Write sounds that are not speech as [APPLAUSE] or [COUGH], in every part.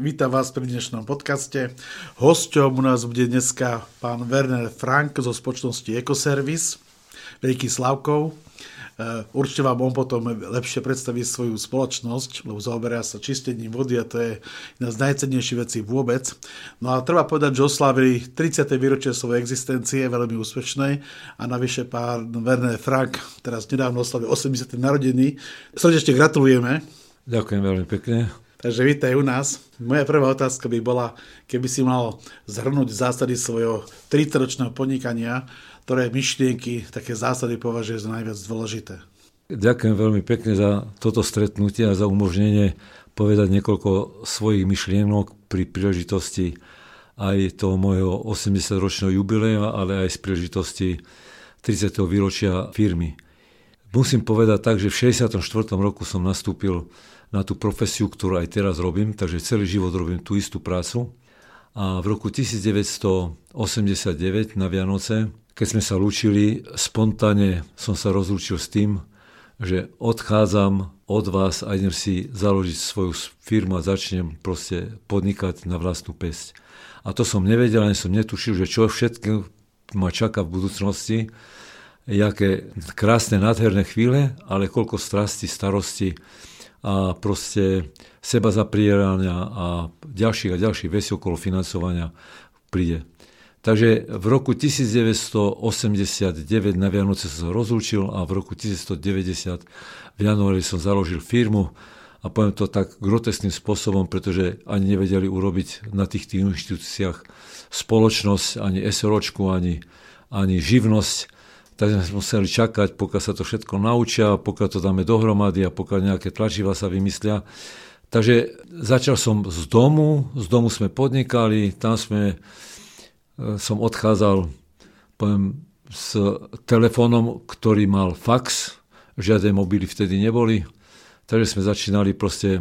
vítam vás pri dnešnom podcaste. Hosťom u nás bude dneska pán Werner Frank zo spoločnosti Ecoservice, Veľký Slavkov. E, určite vám on potom lepšie predstaví svoju spoločnosť, lebo zaoberá sa čistením vody a to je jedna z najcennejších vecí vôbec. No a treba povedať, že oslavili 30. výročie svojej existencie, veľmi úspešnej a navyše pán Werner Frank teraz nedávno oslavil 80. narodení. Srdečne gratulujeme. Ďakujem veľmi pekne. Takže vítaj u nás. Moja prvá otázka by bola, keby si mal zhrnúť zásady svojho 30-ročného podnikania, ktoré myšlienky, také zásady považuješ za najviac dôležité. Ďakujem veľmi pekne za toto stretnutie a za umožnenie povedať niekoľko svojich myšlienok pri príležitosti aj toho môjho 80-ročného jubilea, ale aj z príležitosti 30. výročia firmy. Musím povedať tak, že v 64. roku som nastúpil na tú profesiu, ktorú aj teraz robím, takže celý život robím tú istú prácu. A v roku 1989 na Vianoce, keď sme sa lúčili, spontánne som sa rozlúčil s tým, že odchádzam od vás a idem si založiť svoju firmu a začnem proste podnikať na vlastnú pesť. A to som nevedel, ani som netušil, že čo všetko ma čaká v budúcnosti, jaké krásne, nádherné chvíle, ale koľko strasti, starosti, a proste seba zaprierania a ďalších a ďalších vecí okolo financovania príde. Takže v roku 1989 na Vianoce som sa rozlúčil a v roku 1990 v januári som založil firmu a poviem to tak groteskným spôsobom, pretože ani nevedeli urobiť na tých inštitúciách spoločnosť, ani SROčku, ani, ani živnosť tak sme museli čakať, pokiaľ sa to všetko naučia, pokiaľ to dáme dohromady a pokiaľ nejaké tlačiva sa vymyslia. Takže začal som z domu, z domu sme podnikali, tam sme, e, som odchádzal poviem, s telefónom, ktorý mal fax, žiadne mobily vtedy neboli, takže sme začínali proste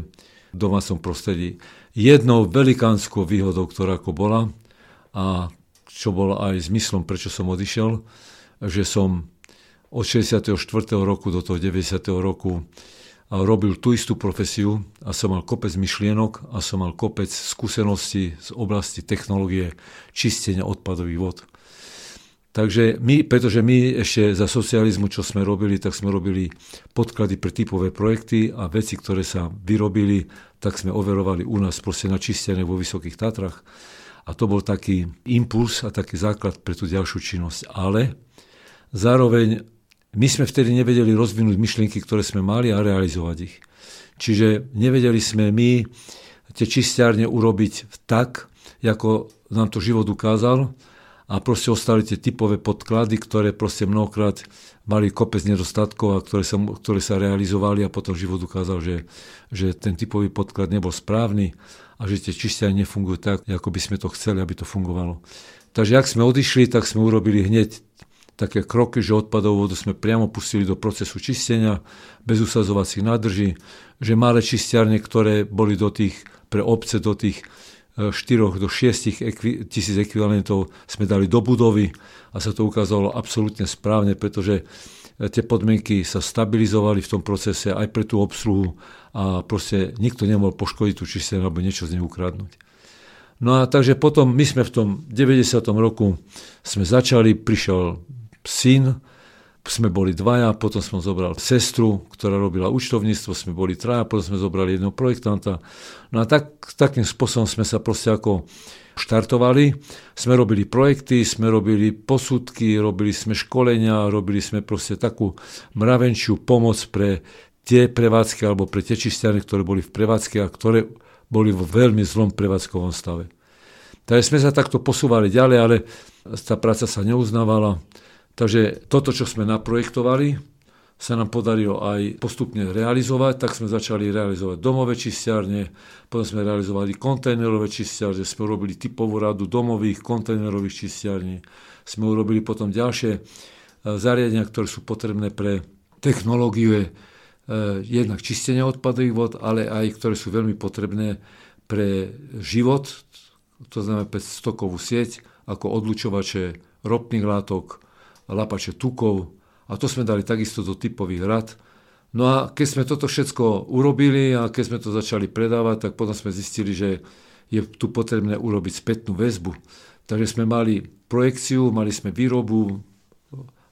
v domácom prostredí. Jednou velikánskou výhodou, ktorá ako bola a čo bolo aj zmyslom, prečo som odišiel, že som od 64. roku do toho 90. roku robil tú istú profesiu a som mal kopec myšlienok a som mal kopec skúseností z oblasti technológie čistenia odpadových vod. Takže my, pretože my ešte za socializmu, čo sme robili, tak sme robili podklady pre typové projekty a veci, ktoré sa vyrobili, tak sme overovali u nás proste na čistené vo Vysokých Tatrach. A to bol taký impuls a taký základ pre tú ďalšiu činnosť. Ale Zároveň my sme vtedy nevedeli rozvinúť myšlienky, ktoré sme mali a realizovať ich. Čiže nevedeli sme my tie čistiarne urobiť tak, ako nám to život ukázal a proste ostali tie typové podklady, ktoré proste mnohokrát mali kopec nedostatkov a ktoré sa, ktoré sa realizovali a potom život ukázal, že, že ten typový podklad nebol správny a že tie čistiarne nefungujú tak, ako by sme to chceli, aby to fungovalo. Takže ak sme odišli, tak sme urobili hneď také kroky, že odpadovú vodu sme priamo pustili do procesu čistenia bez usazovacích nádrží, že malé čistiarne, ktoré boli do tých, pre obce do tých 4 e, do 6 ekvi, tisíc ekvivalentov sme dali do budovy a sa to ukázalo absolútne správne, pretože e, tie podmienky sa stabilizovali v tom procese aj pre tú obsluhu a proste nikto nemohol poškodiť tú čistiarnu alebo niečo z nej ukradnúť. No a takže potom my sme v tom 90. roku sme začali, prišiel syn, sme boli dvaja, potom som zobral sestru, ktorá robila účtovníctvo, sme boli traja, potom sme zobrali jedného projektanta. No a tak, takým spôsobom sme sa proste ako štartovali. Sme robili projekty, sme robili posudky, robili sme školenia, robili sme proste takú mravenčiu pomoc pre tie prevádzky alebo pre tie čistiarne, ktoré boli v prevádzke a ktoré boli vo veľmi zlom prevádzkovom stave. Takže sme sa takto posúvali ďalej, ale tá práca sa neuznávala. Takže toto, čo sme naprojektovali, sa nám podarilo aj postupne realizovať, tak sme začali realizovať domové čistiarne, potom sme realizovali kontajnerové čistiarne, sme urobili typovú radu domových kontajnerových čistiarní, sme urobili potom ďalšie e, zariadenia, ktoré sú potrebné pre technológiu jednak čistenia odpadových vod, ale aj ktoré sú veľmi potrebné pre život, to znamená pre stokovú sieť, ako odlučovače ropných látok, lapače tukov, a to sme dali takisto do typových rad. No a keď sme toto všetko urobili a keď sme to začali predávať, tak potom sme zistili, že je tu potrebné urobiť spätnú väzbu. Takže sme mali projekciu, mali sme výrobu,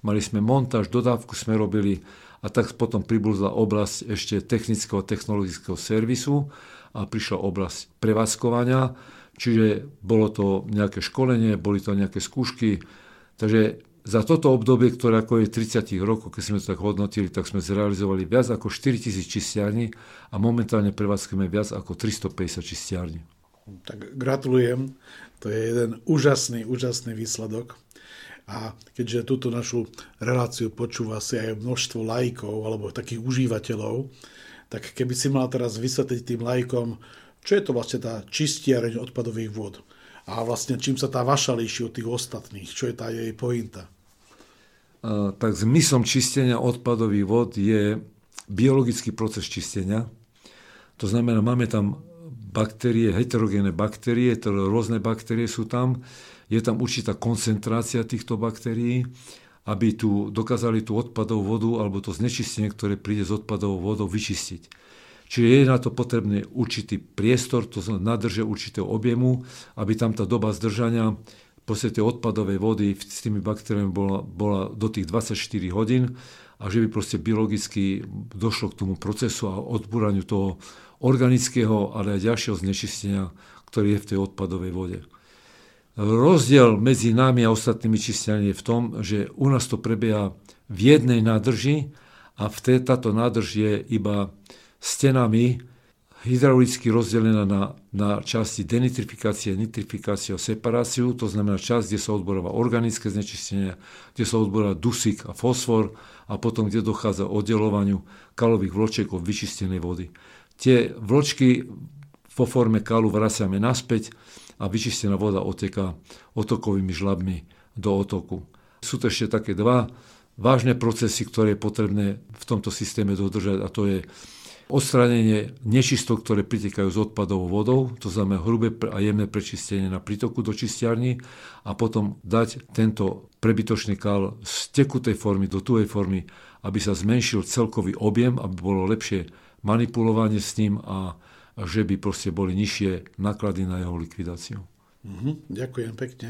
mali sme montáž, dodávku sme robili a tak potom pribudla oblasť ešte technického a technologického servisu a prišla oblasť prevádzkovania, čiže bolo to nejaké školenie, boli to nejaké skúšky, takže za toto obdobie, ktoré ako je 30 rokov, keď sme to tak hodnotili, tak sme zrealizovali viac ako 4000 čistiarní a momentálne prevádzkujeme viac ako 350 čistiarní. Tak gratulujem, to je jeden úžasný, úžasný výsledok. A keďže túto našu reláciu počúva si aj množstvo lajkov alebo takých užívateľov, tak keby si mal teraz vysvetliť tým lajkom, čo je to vlastne tá čistiareň odpadových vôd a vlastne čím sa tá vaša líši od tých ostatných, čo je tá jej pointa tak zmyslom čistenia odpadových vod je biologický proces čistenia. To znamená, máme tam baktérie, heterogénne baktérie, teda rôzne baktérie sú tam, je tam určitá koncentrácia týchto baktérií, aby tu dokázali tú odpadovú vodu alebo to znečistenie, ktoré príde z odpadovou vodou, vyčistiť. Čiže je na to potrebný určitý priestor, to znamená nadrže určitého objemu, aby tam tá doba zdržania proste tie odpadové vody s tými baktériami bola, bola do tých 24 hodín a že by proste biologicky došlo k tomu procesu a odbúraniu toho organického, ale aj ďalšieho znečistenia, ktorý je v tej odpadovej vode. Rozdiel medzi nami a ostatnými čistiami je v tom, že u nás to prebieha v jednej nádrži a v tej, táto nádrž je iba stenami hydraulicky rozdelená na, na časti denitrifikácie, nitrifikácie a separáciu, to znamená časť, kde sa odboráva organické znečistenie, kde sa odboráva dusík a fosfor a potom, kde dochádza oddelovaniu kalových vločiek od vyčistenej vody. Tie vločky vo forme kalu vraciame naspäť a vyčistená voda oteká otokovými žlabmi do otoku. Sú to ešte také dva vážne procesy, ktoré je potrebné v tomto systéme dodržať a to je odstránenie nečistok, ktoré pritekajú z odpadovou vodou, to znamená hrubé a jemné prečistenie na pritoku do čistiarní a potom dať tento prebytočný kal z tekutej formy do tuhej formy, aby sa zmenšil celkový objem, aby bolo lepšie manipulovanie s ním a že by proste boli nižšie náklady na jeho likvidáciu. Mhm, ďakujem pekne.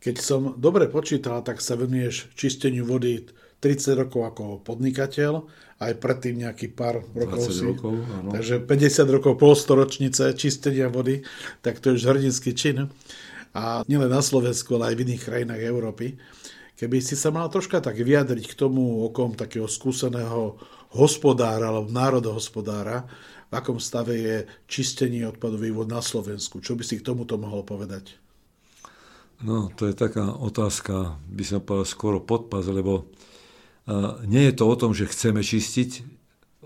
Keď som dobre počítal, tak sa venuješ čisteniu vody 30 rokov ako podnikateľ, aj predtým nejaký pár rokov si. Rokov, áno. Takže 50 rokov polstoročnice čistenia vody, tak to je už hrdinský čin. A nielen na Slovensku, ale aj v iných krajinách Európy. Keby si sa mal troška tak vyjadriť k tomu okom takého skúseného hospodára alebo národohospodára, v akom stave je čistenie odpadových vod na Slovensku. Čo by si k tomuto mohol povedať? No, to je taká otázka, by som povedal, skoro podpas, lebo nie je to o tom, že chceme čistiť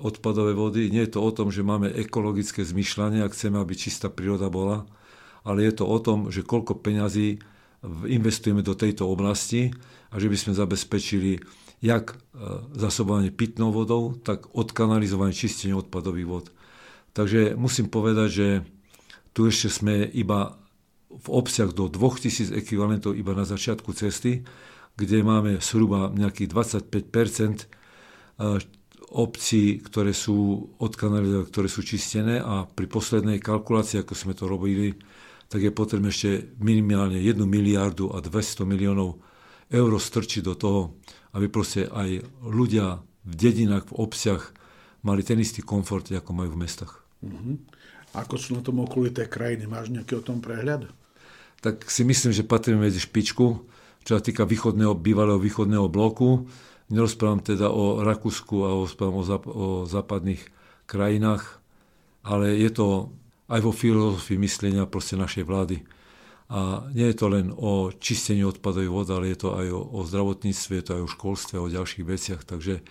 odpadové vody, nie je to o tom, že máme ekologické zmyšľanie a chceme, aby čistá príroda bola, ale je to o tom, že koľko peňazí investujeme do tejto oblasti a že by sme zabezpečili jak e, zasobovanie pitnou vodou, tak odkanalizovanie čistenie odpadových vod. Takže musím povedať, že tu ešte sme iba v obsah do 2000 ekvivalentov iba na začiatku cesty kde máme zhruba nejakých 25 eh, obcí, ktoré sú od kanály, ktoré sú čistené a pri poslednej kalkulácii, ako sme to robili, tak je potrebné ešte minimálne 1 miliardu a 200 miliónov eur strčiť do toho, aby proste aj ľudia v dedinách, v obciach mali ten istý komfort, ako majú v mestách. Uh-huh. Ako sú na tom okolité krajiny? Máš nejaký o tom prehľad? Tak si myslím, že patríme medzi špičku čo sa týka východného, bývalého východného bloku. Nerozprávam teda o Rakúsku a o, zap- o západných krajinách, ale je to aj vo filozofii myslenia proste našej vlády. A nie je to len o čistení odpadových vod, ale je to aj o, o zdravotníctve, je to aj o školstve, o ďalších veciach. Takže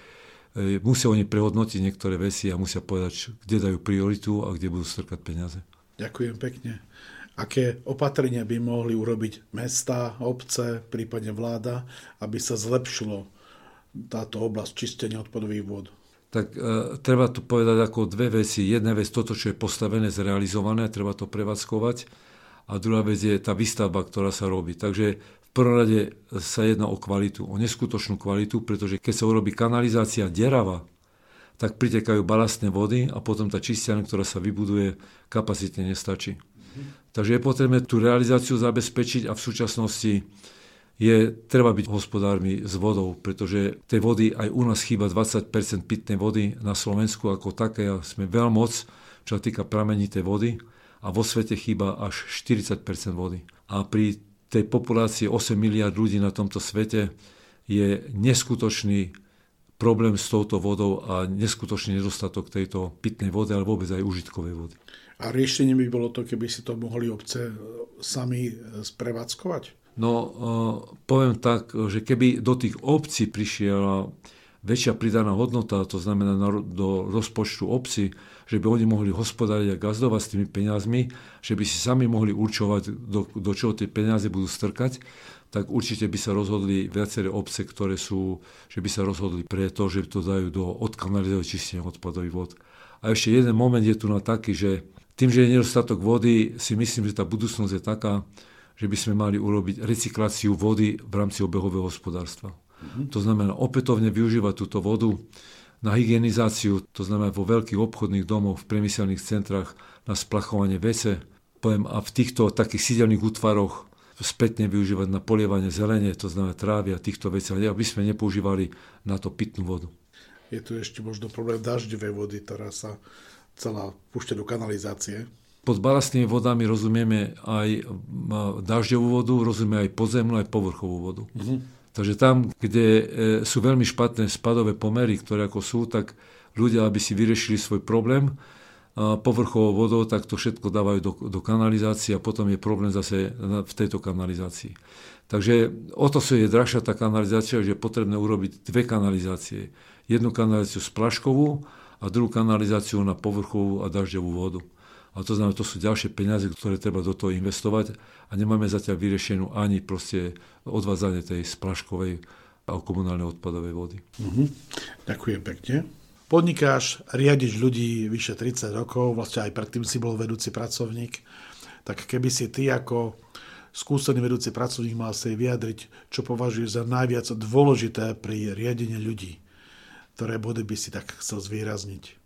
e, musia oni prehodnotiť niektoré veci a musia povedať, kde dajú prioritu a kde budú strkať peniaze. Ďakujem pekne. Aké opatrenia by mohli urobiť mesta, obce, prípadne vláda, aby sa zlepšilo táto oblasť čistenia odpadových vôd? Tak e, treba tu povedať ako dve veci. Jedna vec, toto, čo je postavené, zrealizované, treba to prevádzkovať. A druhá vec je tá výstavba, ktorá sa robí. Takže v prvom rade sa jedná o kvalitu, o neskutočnú kvalitu, pretože keď sa urobí kanalizácia derava, tak pritekajú balastné vody a potom tá čistiaň, ktorá sa vybuduje, kapacitne nestačí. Takže je potrebné tú realizáciu zabezpečiť a v súčasnosti je treba byť hospodármi s vodou, pretože tej vody aj u nás chýba 20% pitnej vody na Slovensku ako také sme veľmoc, čo sa týka pramenitej vody a vo svete chýba až 40% vody. A pri tej populácii 8 miliard ľudí na tomto svete je neskutočný problém s touto vodou a neskutočný nedostatok tejto pitnej vody, ale vôbec aj užitkovej vody. A riešením by bolo to, keby si to mohli obce e, sami e, sprevádzkovať? No, e, poviem tak, že keby do tých obcí prišiela väčšia pridaná hodnota, to znamená do rozpočtu obci, že by oni mohli hospodáriť a gazdovať s tými peniazmi, že by si sami mohli určovať, do, do čoho tie peniaze budú strkať, tak určite by sa rozhodli viaceré obce, ktoré sú, že by sa rozhodli pre to, že to dajú do odkanalizovať čistenia odpadových vod. A ešte jeden moment je tu na taký, že tým, že je nedostatok vody, si myslím, že tá budúcnosť je taká, že by sme mali urobiť recykláciu vody v rámci obehového hospodárstva. Mm-hmm. To znamená opätovne využívať túto vodu na hygienizáciu, to znamená vo veľkých obchodných domoch, v priemyselných centrách, na splachovanie vece, poviem, a v týchto takých sídelných útvaroch spätne využívať na polievanie zelenie, to znamená trávy a týchto vecí, aby sme nepoužívali na to pitnú vodu. Je tu ešte možno problém dažďovej vody, ktorá sa celá púšťa do kanalizácie. Pod balastnými vodami rozumieme aj dažďovú vodu, rozumieme aj podzemnú, aj povrchovú vodu. Uh-huh. Takže tam, kde e, sú veľmi špatné spadové pomery, ktoré ako sú, tak ľudia, aby si vyriešili svoj problém povrchovou vodou, tak to všetko dávajú do, do kanalizácie a potom je problém zase v tejto kanalizácii. Takže o to sa je drahšia tá kanalizácia, že je potrebné urobiť dve kanalizácie. Jednu kanalizáciu splaškovú a druhú kanalizáciu na povrchovú a dažďovú vodu. A to znamená, to sú ďalšie peniaze, ktoré treba do toho investovať a nemáme zatiaľ vyriešenú ani proste odvádzanie tej splaškovej a komunálnej odpadovej vody. Uh-huh. Ďakujem pekne. Podnikáš, riadiš ľudí vyše 30 rokov, vlastne aj predtým si bol vedúci pracovník, tak keby si ty ako skúsený vedúci pracovník mal sa vyjadriť, čo považuješ za najviac dôležité pri riadení ľudí ktoré body by si tak chcel zvýrazniť?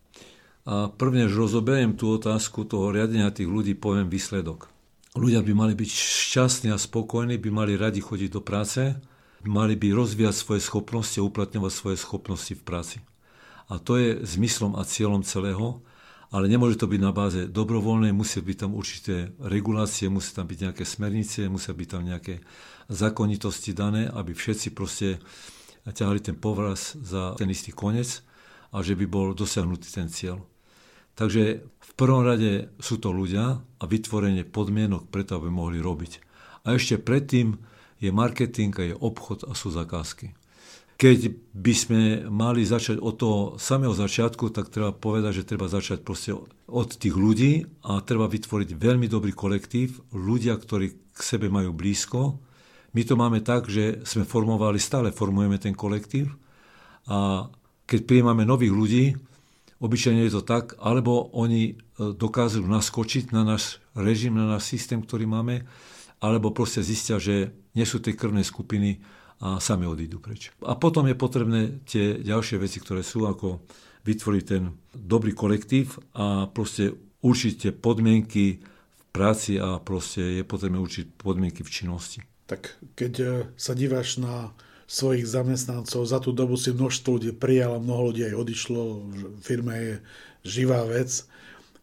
A prvne, že rozoberiem tú otázku toho riadenia tých ľudí, poviem výsledok. Ľudia by mali byť šťastní a spokojní, by mali radi chodiť do práce, mali by rozvíjať svoje schopnosti a uplatňovať svoje schopnosti v práci. A to je zmyslom a cieľom celého, ale nemôže to byť na báze dobrovoľnej, musia byť tam určité regulácie, musí tam byť nejaké smernice, musia byť tam nejaké zákonitosti dané, aby všetci proste ťahali ten povraz za ten istý koniec a že by bol dosiahnutý ten cieľ. Takže v prvom rade sú to ľudia a vytvorenie podmienok preto, aby mohli robiť. A ešte predtým je marketing a je obchod a sú zakázky. Keď by sme mali začať od toho samého začiatku, tak treba povedať, že treba začať proste od tých ľudí a treba vytvoriť veľmi dobrý kolektív, ľudia, ktorí k sebe majú blízko, my to máme tak, že sme formovali, stále formujeme ten kolektív a keď prijímame nových ľudí, obyčajne je to tak, alebo oni e, dokážu naskočiť na náš režim, na náš systém, ktorý máme, alebo proste zistia, že nie sú tie krvné skupiny a sami odídu preč. A potom je potrebné tie ďalšie veci, ktoré sú, ako vytvoriť ten dobrý kolektív a proste určiť podmienky v práci a proste je potrebné určiť podmienky v činnosti tak keď e, sa díváš na svojich zamestnancov, za tú dobu si množstvo ľudí prijalo, mnoho ľudí aj odišlo, firma je živá vec,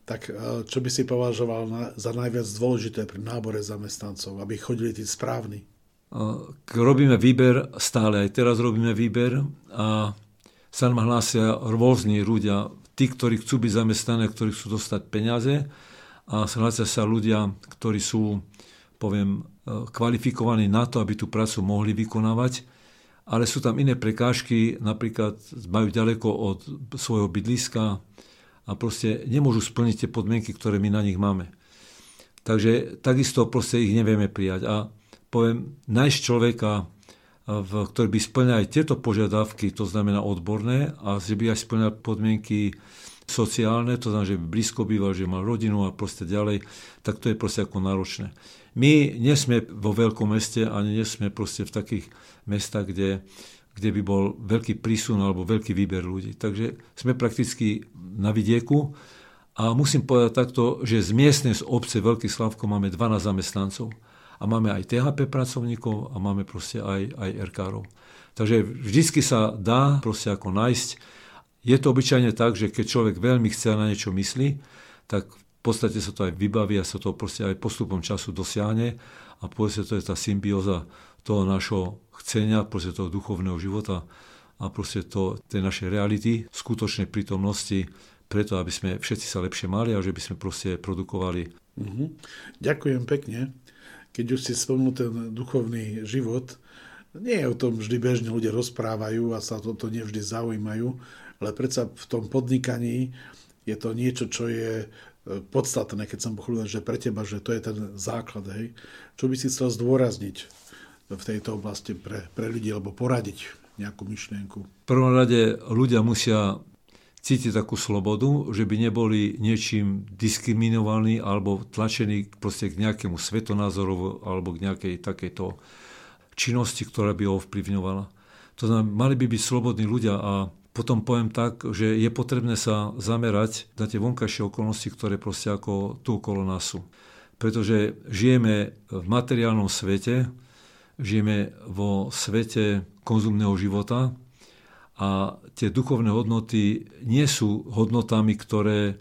tak e, čo by si považoval za najviac dôležité pri nábore zamestnancov, aby chodili tí správni? Robíme výber stále, aj teraz robíme výber a sa nám hlásia rôzni ľudia, tí, ktorí chcú byť zamestnaní, ktorí chcú dostať peniaze a hlásia sa ľudia, ktorí sú, poviem, kvalifikovaní na to, aby tú prácu mohli vykonávať ale sú tam iné prekážky, napríklad majú ďaleko od svojho bydliska a proste nemôžu splniť tie podmienky, ktoré my na nich máme. Takže takisto proste ich nevieme prijať. A poviem, nájsť človeka, v, ktorý by splňal aj tieto požiadavky, to znamená odborné, a že by aj splňal podmienky sociálne, to znamená, že by blízko býval, že mal rodinu a proste ďalej, tak to je proste ako náročné. My nie sme vo veľkom meste, ani nie sme proste v takých mestách, kde, kde by bol veľký prísun alebo veľký výber ľudí. Takže sme prakticky na vidieku a musím povedať takto, že z miestnej z obce Veľký Slavko máme 12 zamestnancov a máme aj THP pracovníkov a máme proste aj, aj RKárov. Takže vždycky sa dá proste ako nájsť. Je to obyčajne tak, že keď človek veľmi chce na niečo myslí, tak v podstate sa to aj vybaví a sa to proste aj postupom času dosiahne a proste to je tá symbióza toho našho chcenia, proste toho duchovného života a proste to, tej našej reality, skutočnej prítomnosti, preto, aby sme všetci sa lepšie mali a že by sme proste produkovali. Mm-hmm. Ďakujem pekne. Keď už si spomenul ten duchovný život, nie je o tom vždy bežne ľudia rozprávajú a sa toto nevždy zaujímajú, ale predsa v tom podnikaní je to niečo, čo je podstatné, keď som pochopil, že pre teba, že to je ten základ. Hej. Čo by si chcel zdôrazniť v tejto oblasti pre, pre ľudí, alebo poradiť nejakú myšlienku? V prvom rade ľudia musia cítiť takú slobodu, že by neboli niečím diskriminovaní alebo tlačení proste k nejakému svetonázoru alebo k nejakej takejto činnosti, ktorá by ho ovplyvňovala. To znamená, mali by byť slobodní ľudia a potom poviem tak, že je potrebné sa zamerať na tie vonkajšie okolnosti, ktoré proste ako tu okolo nás sú. Pretože žijeme v materiálnom svete, žijeme vo svete konzumného života a tie duchovné hodnoty nie sú hodnotami, ktoré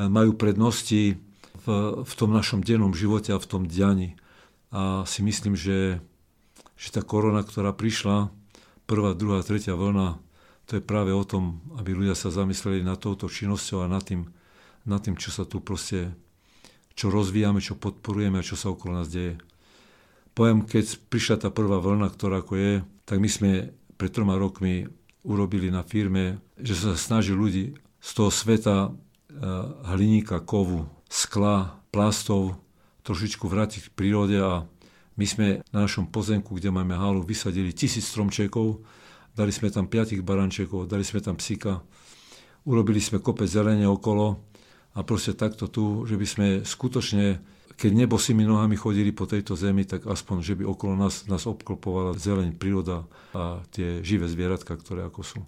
majú prednosti v, v tom našom dennom živote a v tom diani. A si myslím, že, že tá korona, ktorá prišla, prvá, druhá, tretia vlna, to je práve o tom, aby ľudia sa zamysleli nad touto činnosťou a nad tým, nad tým, čo sa tu proste, čo rozvíjame, čo podporujeme a čo sa okolo nás deje. Poviem, keď prišla tá prvá vlna, ktorá ako je, tak my sme pred troma rokmi urobili na firme, že sa snaží ľudí z toho sveta eh, hliníka, kovu, skla, plastov trošičku vrátiť k prírode a my sme na našom pozemku, kde máme halu, vysadili tisíc stromčekov, dali sme tam piatich barančekov, dali sme tam psíka, urobili sme kopec zelene okolo a proste takto tu, že by sme skutočne, keď nebosými nohami chodili po tejto zemi, tak aspoň, že by okolo nás, nás obklopovala zeleň, príroda a tie živé zvieratka, ktoré ako sú.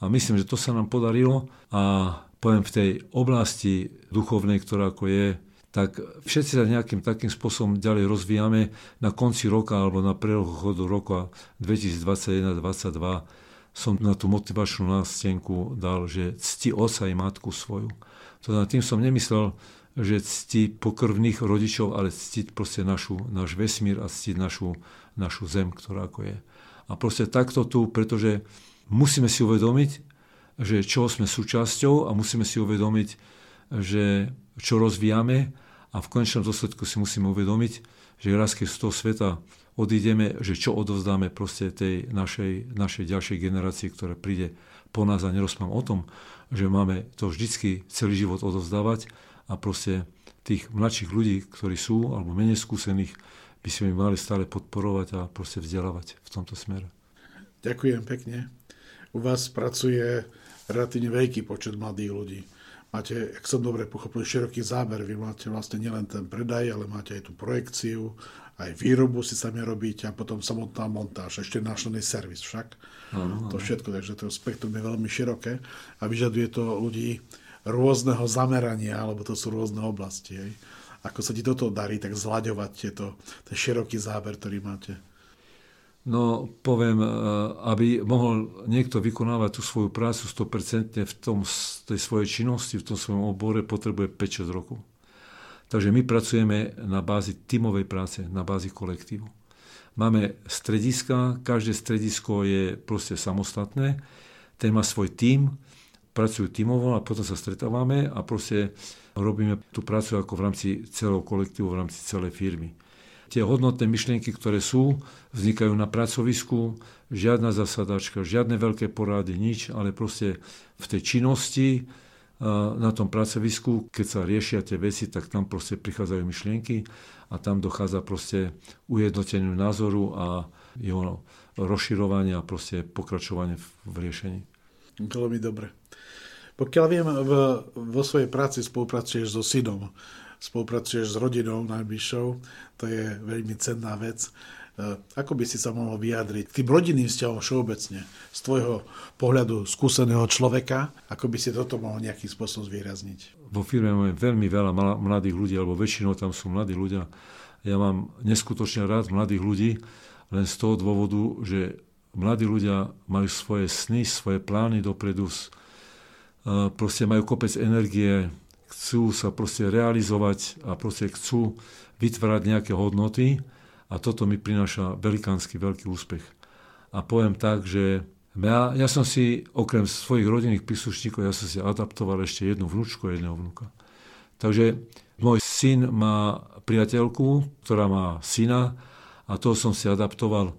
A myslím, že to sa nám podarilo a poviem v tej oblasti duchovnej, ktorá ako je, tak všetci sa nejakým takým spôsobom ďalej rozvíjame. Na konci roka alebo na prechodu roka 2021-2022 som na tú motivačnú nástenku dal, že cti osa i matku svoju. To znamená, tým som nemyslel, že cti pokrvných rodičov, ale ctiť proste našu, náš vesmír a ctiť našu, našu zem, ktorá ako je. A proste takto tu, pretože musíme si uvedomiť, že čo sme súčasťou a musíme si uvedomiť, že čo rozvíjame a v konečnom dôsledku si musíme uvedomiť, že raz keď z toho sveta odídeme, že čo odovzdáme proste tej našej, našej ďalšej generácii, ktorá príde po nás a nerozpám o tom, že máme to vždycky celý život odovzdávať a proste tých mladších ľudí, ktorí sú, alebo menej skúsených, by sme mali stále podporovať a proste vzdelávať v tomto smere. Ďakujem pekne. U vás pracuje relatívne veľký počet mladých ľudí máte, ak som dobre pochopil, široký záber. Vy máte vlastne nielen ten predaj, ale máte aj tú projekciu, aj výrobu si sami robíte a potom samotná montáž, ešte následný servis však. Ano, to všetko, takže to spektrum je veľmi široké a vyžaduje to ľudí rôzneho zamerania, alebo to sú rôzne oblasti. Hej. Ako sa ti toto darí, tak zlaďovať tieto, ten široký záber, ktorý máte? No, poviem, e, aby mohol niekto vykonávať tú svoju prácu 100% v tom, tej svojej činnosti, v tom svojom obore, potrebuje 5-6 rokov. Takže my pracujeme na bázi tímovej práce, na bázi kolektívu. Máme strediska, každé stredisko je proste samostatné, ten má svoj tím, pracujú tímovo a potom sa stretávame a proste robíme tú prácu ako v rámci celého kolektívu, v rámci celej firmy. Tie hodnotné myšlienky, ktoré sú, vznikajú na pracovisku, žiadna zasadačka, žiadne veľké porady, nič, ale proste v tej činnosti na tom pracovisku, keď sa riešia tie veci, tak tam proste prichádzajú myšlienky a tam dochádza proste ujednoteniu názoru a jeho rozširovanie a proste pokračovanie v riešení. Veľmi dobre. Pokiaľ viem, v, vo svojej práci spolupracuješ so synom, spolupracuješ s rodinou najbližšou, to je veľmi cenná vec. E, ako by si sa mohol vyjadriť tým rodinným vzťahom všeobecne, z tvojho pohľadu skúseného človeka, ako by si toto mohol nejakým spôsobom zvýrazniť? Vo firme máme veľmi veľa mladých ľudí, alebo väčšinou tam sú mladí ľudia. Ja mám neskutočne rád mladých ľudí, len z toho dôvodu, že mladí ľudia majú svoje sny, svoje plány dopredu, proste majú kopec energie, chcú sa proste realizovať a proste chcú vytvárať nejaké hodnoty a toto mi prináša velikánsky veľký úspech. A poviem tak, že ja, ja som si, okrem svojich rodinných príslušníkov, ja som si adaptoval ešte jednu vnúčku a jedného vnúka. Takže môj syn má priateľku, ktorá má syna a toho som si adaptoval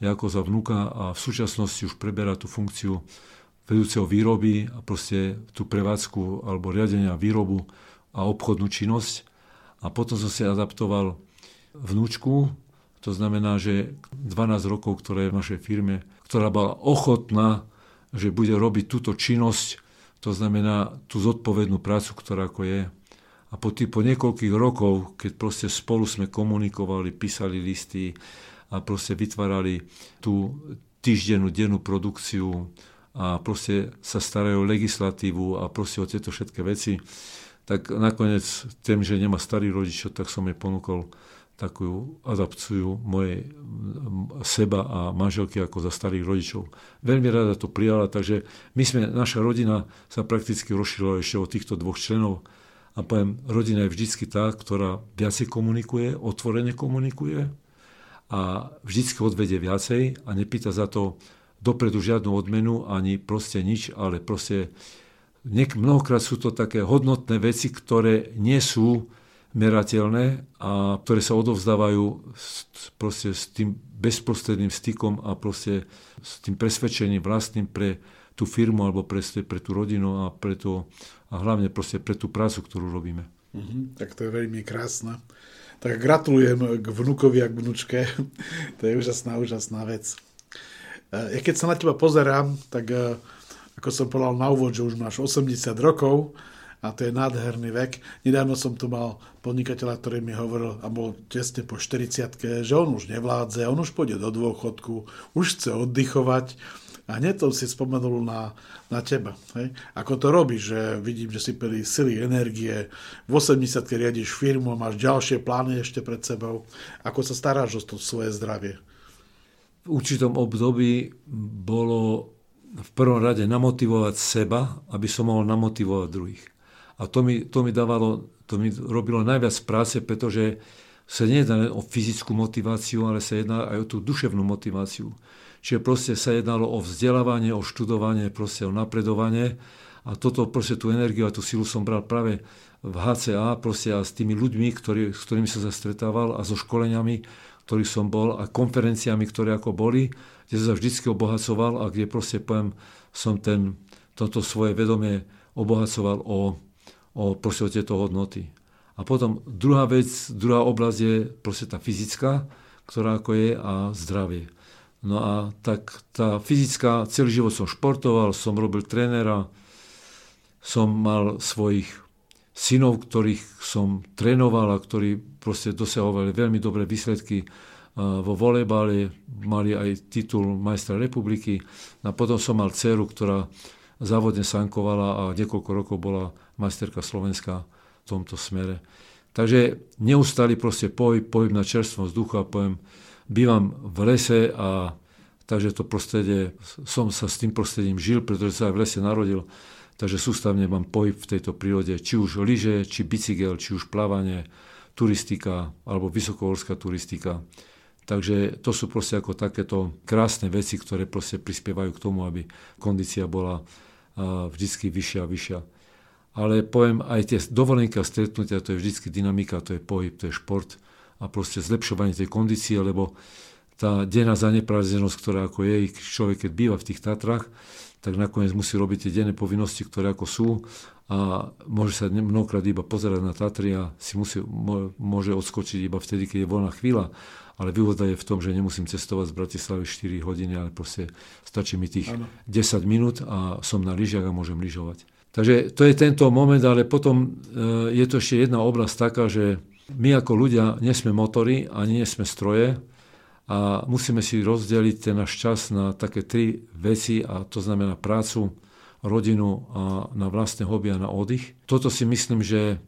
ako za vnúka a v súčasnosti už preberá tú funkciu vedúceho výroby a proste tú prevádzku alebo riadenia výrobu a obchodnú činnosť. A potom som si adaptoval vnúčku, to znamená, že 12 rokov, ktorá je v našej firme, ktorá bola ochotná, že bude robiť túto činnosť, to znamená tú zodpovednú prácu, ktorá ako je. A po, tý, po niekoľkých rokov, keď proste spolu sme komunikovali, písali listy a proste vytvárali tú týždennú, dennú produkciu, a proste sa starajú o legislatívu a proste o tieto všetké veci, tak nakoniec tým, že nemá starý rodič, tak som jej ponúkol takú adapciu mojej seba a manželky ako za starých rodičov. Veľmi rada to prijala, takže my sme, naša rodina sa prakticky rozšírila ešte o týchto dvoch členov a poviem, rodina je vždycky tá, ktorá viacej komunikuje, otvorene komunikuje a vždycky odvedie viacej a nepýta za to dopredu žiadnu odmenu, ani proste nič, ale proste niek- mnohokrát sú to také hodnotné veci, ktoré nie sú merateľné a ktoré sa odovzdávajú proste s tým bezprostredným stykom a proste s tým presvedčením vlastným pre tú firmu alebo pre, pre tú rodinu a, pre to, a hlavne proste pre tú prácu, ktorú robíme. Mm-hmm, tak to je veľmi krásne. Tak gratulujem k vnukovi a k vnučke. [LAUGHS] to je úžasná, úžasná vec. Ja keď sa na teba pozerám, tak e, ako som povedal na úvod, že už máš 80 rokov a to je nádherný vek. Nedávno som tu mal podnikateľa, ktorý mi hovoril a bol tesne po 40 že on už nevládze, on už pôjde do dôchodku, už chce oddychovať. A hneď to si spomenul na, na teba. Hej? Ako to robíš, že vidím, že si plný sily, energie, v 80 riadiš firmu, máš ďalšie plány ešte pred sebou. Ako sa staráš o to svoje zdravie? V určitom období bolo v prvom rade namotivovať seba, aby som mohol namotivovať druhých. A to mi, to mi dávalo, to mi robilo najviac práce, pretože sa nejedná o fyzickú motiváciu, ale sa jedná aj o tú duševnú motiváciu. Čiže proste sa jednalo o vzdelávanie, o študovanie, proste o napredovanie. A toto proste tú energiu a tú silu som bral práve v HCA proste a s tými ľuďmi, ktorý, s ktorými som sa stretával a so školeniami, ktorých som bol a konferenciami, ktoré ako boli, kde som sa vždy obohacoval a kde proste poviem, som ten, toto svoje vedomie obohacoval o, o, o tieto hodnoty. A potom druhá vec, druhá oblasť je proste tá fyzická, ktorá ako je a zdravie. No a tak tá fyzická, celý život som športoval, som robil trénera, som mal svojich synov, ktorých som trénoval a ktorí proste dosahovali veľmi dobré výsledky vo volejbale, mali aj titul majstra republiky. A potom som mal dceru, ktorá závodne sankovala a niekoľko rokov bola majsterka Slovenska v tomto smere. Takže neustály proste pohyb, pohyb na čerstvom vzduchu a poviem, bývam v lese a takže to prostredie, som sa s tým prostredím žil, pretože sa aj v lese narodil Takže sústavne mám pohyb v tejto prírode, či už lyže, či bicykel, či už plávanie, turistika alebo vysokohorská turistika. Takže to sú proste ako takéto krásne veci, ktoré proste prispievajú k tomu, aby kondícia bola vždycky vyššia a vyššia. Ale poviem, aj tie dovolenky a stretnutia, to je vždycky dynamika, to je pohyb, to je šport a proste zlepšovanie tej kondície, lebo tá denná zaneprázdnenosť, ktorá ako je, človek keď býva v tých Tatrách, tak nakoniec musí robiť tie denné povinnosti, ktoré ako sú a môže sa mnohokrát iba pozerať na Tatry a si musí, môže odskočiť iba vtedy, keď je voľná chvíľa. Ale výhoda je v tom, že nemusím cestovať z Bratislavy 4 hodiny, ale proste stačí mi tých ano. 10 minút a som na lyžiach a môžem lyžovať. Takže to je tento moment, ale potom e, je to ešte jedna oblasť taká, že my ako ľudia nie sme motory ani nie sme stroje, a musíme si rozdeliť ten náš čas na také tri veci a to znamená prácu, rodinu a na vlastné hobby a na oddych. Toto si myslím, že,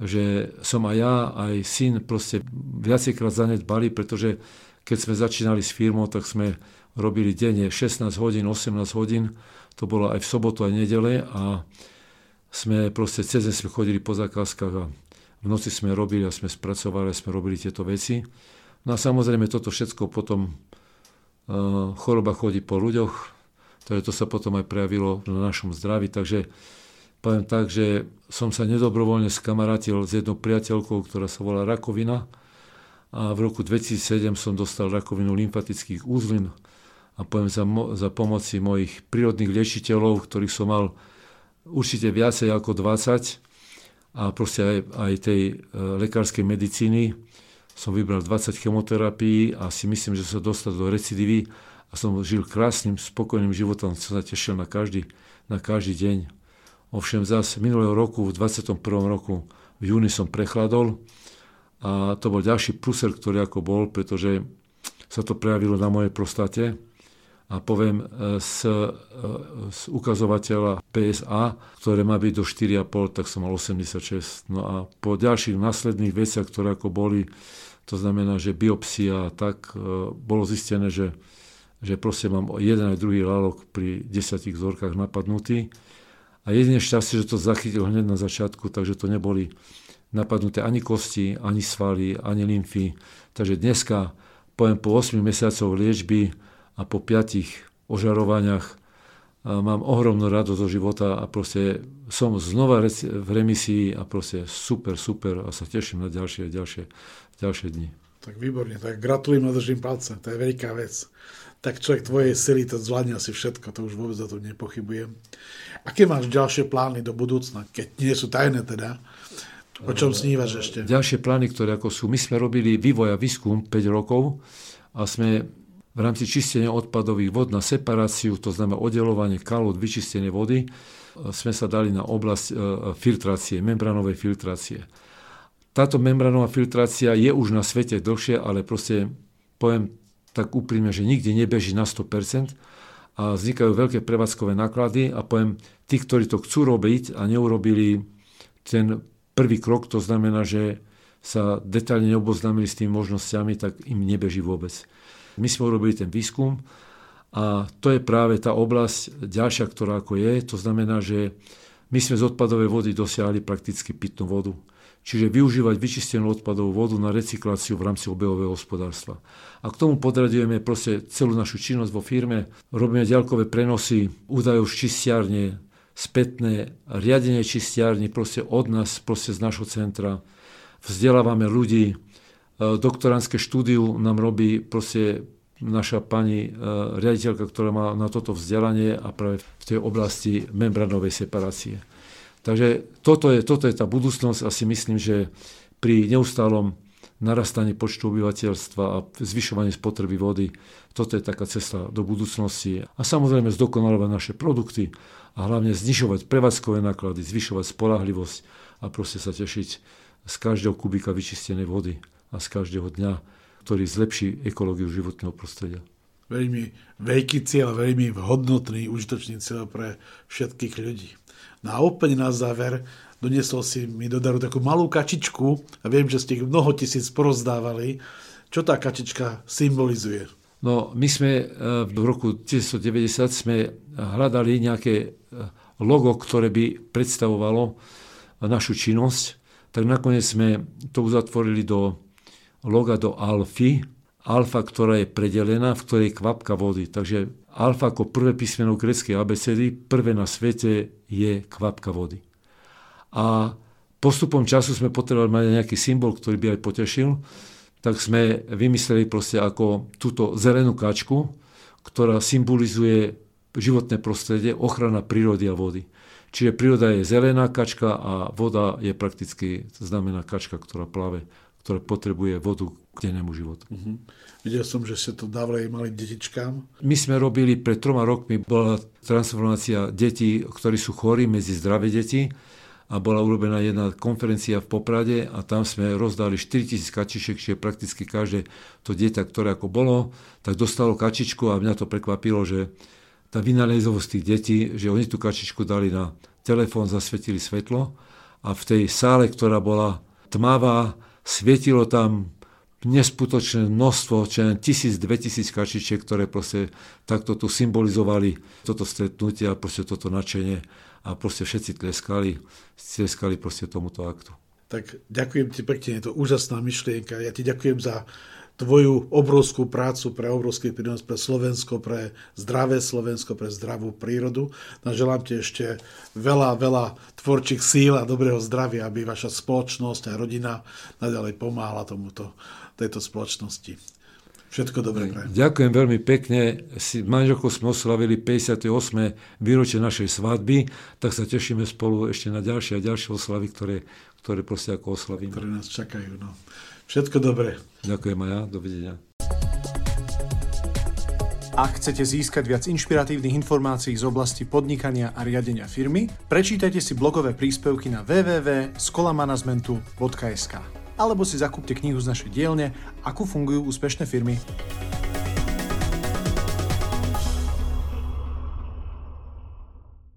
že som aj ja, aj syn proste viacejkrát zanedbali, pretože keď sme začínali s firmou, tak sme robili denne 16 hodín, 18 hodín, to bolo aj v sobotu, aj nedele a sme proste cez sme chodili po zákazkách a v noci sme robili a sme spracovali a sme robili tieto veci. No a samozrejme toto všetko potom uh, choroba chodí po ľuďoch, takže to sa potom aj prejavilo na našom zdraví, takže poviem tak, že som sa nedobrovoľne skamarátil s jednou priateľkou, ktorá sa volá rakovina. A v roku 2007 som dostal rakovinu lymfatických úzlin a poviem za, za pomoci mojich prírodných liečiteľov, ktorých som mal určite viacej ako 20 a proste aj, aj tej e, lekárskej medicíny, som vybral 20 chemoterapií a si myslím, že sa dostal do recidivy a som žil krásnym, spokojným životom, som sa tešil na každý, na každý deň. Ovšem zase minulého roku, v 21. roku, v júni som prechladol a to bol ďalší pluser, ktorý ako bol, pretože sa to prejavilo na mojej prostate a poviem e, z, e, z ukazovateľa PSA, ktoré má byť do 4,5, tak som mal 86. No a po ďalších následných veciach, ktoré ako boli, to znamená, že biopsia, tak e, bolo zistené, že, že proste mám jeden aj druhý lalok pri desiatich vzorkách napadnutý. A jedine šťastie, že to zachytil hneď na začiatku, takže to neboli napadnuté ani kosti, ani svaly, ani lymfy. Takže dneska, poviem po 8 mesiacov liečby, a po piatich ožarovaniach mám ohromnú radosť do života a proste som znova v remisii a proste super, super a sa teším na ďalšie, ďalšie, ďalšie dni. Tak výborne, tak gratulujem a držím palce, to je veľká vec. Tak človek tvojej sily to zvládne asi všetko, to už vôbec za to nepochybujem. Aké máš ďalšie plány do budúcna, keď nie sú tajné teda? O čom snívaš ešte? Ďalšie plány, ktoré ako sú, my sme robili vývoj a výskum 5 rokov a sme v rámci čistenia odpadových vod na separáciu, to znamená oddelovanie kalút, vyčistenie vody, sme sa dali na oblasť e, filtrácie, membranovej filtrácie. Táto membranová filtrácia je už na svete dlhšie, ale proste poviem tak úprimne, že nikdy nebeží na 100% a vznikajú veľké prevádzkové náklady a poviem, tí, ktorí to chcú robiť a neurobili ten prvý krok, to znamená, že sa detailne neoboznámili s tými možnosťami, tak im nebeží vôbec. My sme urobili ten výskum a to je práve tá oblasť ďalšia, ktorá ako je. To znamená, že my sme z odpadovej vody dosiahli prakticky pitnú vodu. Čiže využívať vyčistenú odpadovú vodu na recykláciu v rámci obehového hospodárstva. A k tomu podradujeme proste celú našu činnosť vo firme. Robíme ďalkové prenosy údajov z čistiarne, spätné riadenie čistiarne proste od nás, proste z našho centra. Vzdelávame ľudí, E, doktoránske štúdiu nám robí proste naša pani e, riaditeľka, ktorá má na toto vzdelanie a práve v tej oblasti membranovej separácie. Takže toto je, toto je tá budúcnosť a si myslím, že pri neustálom narastaní počtu obyvateľstva a zvyšovaní spotreby vody, toto je taká cesta do budúcnosti. A samozrejme zdokonalovať naše produkty a hlavne znižovať prevádzkové náklady, zvyšovať spolahlivosť a proste sa tešiť z každého kubika vyčistenej vody a z každého dňa, ktorý zlepší ekológiu životného prostredia. Veľmi veľký cieľ, veľmi hodnotný, užitočný cieľ pre všetkých ľudí. No a úplne na záver doniesol si mi do daru takú malú kačičku a viem, že ste ich mnoho tisíc porozdávali. Čo tá kačička symbolizuje? No, my sme e, v roku 1990 sme hľadali nejaké e, logo, ktoré by predstavovalo našu činnosť, tak nakoniec sme to uzatvorili do loga do alfy, alfa, ktorá je predelená, v ktorej je kvapka vody. Takže alfa ako prvé písmeno greckej abecedy, prvé na svete je kvapka vody. A postupom času sme potrebovali mať nejaký symbol, ktorý by aj potešil, tak sme vymysleli proste ako túto zelenú kačku, ktorá symbolizuje životné prostredie, ochrana prírody a vody. Čiže príroda je zelená kačka a voda je prakticky, znamená kačka, ktorá plave, ktorá potrebuje vodu k dennému životu. Uh-huh. Videl som, že ste to dávali malým detičkám. My sme robili pred troma rokmi, bola transformácia detí, ktorí sú chorí medzi zdravé deti a bola urobená jedna konferencia v Poprade a tam sme rozdali 4000 kačiček, čiže prakticky každé to dieťa, ktoré ako bolo, tak dostalo kačičku a mňa to prekvapilo, že tá vynalezovosť tých detí, že oni tú kačičku dali na telefón, zasvetili svetlo a v tej sále, ktorá bola tmavá, svietilo tam neskutočné množstvo, čo len tisíc, dve tisíc kačičiek, ktoré proste takto tu symbolizovali toto stretnutie a proste toto načenie a proste všetci tleskali, tleskali proste tomuto aktu. Tak ďakujem ti pekne, je to úžasná myšlienka. Ja ti ďakujem za tvoju obrovskú prácu pre obrovský prínos pre Slovensko, pre zdravé Slovensko, pre zdravú prírodu. No želám ti ešte veľa, veľa tvorčích síl a dobrého zdravia, aby vaša spoločnosť a rodina nadalej pomáhala tomuto, tejto spoločnosti. Všetko dobré. Prajem. Ďakujem veľmi pekne. Si, manželkou sme oslavili 58. výročie našej svadby, tak sa tešíme spolu ešte na ďalšie a ďalšie oslavy, ktoré, ktoré proste ako oslavíme. Ktoré nás čakajú. No. Všetko dobré. Ďakujem aj ja. Dovidenia. Ak chcete získať viac inšpiratívnych informácií z oblasti podnikania a riadenia firmy, prečítajte si blogové príspevky na www.skolamanagementu.sk alebo si zakúpte knihu z našej dielne Ako fungujú úspešné firmy.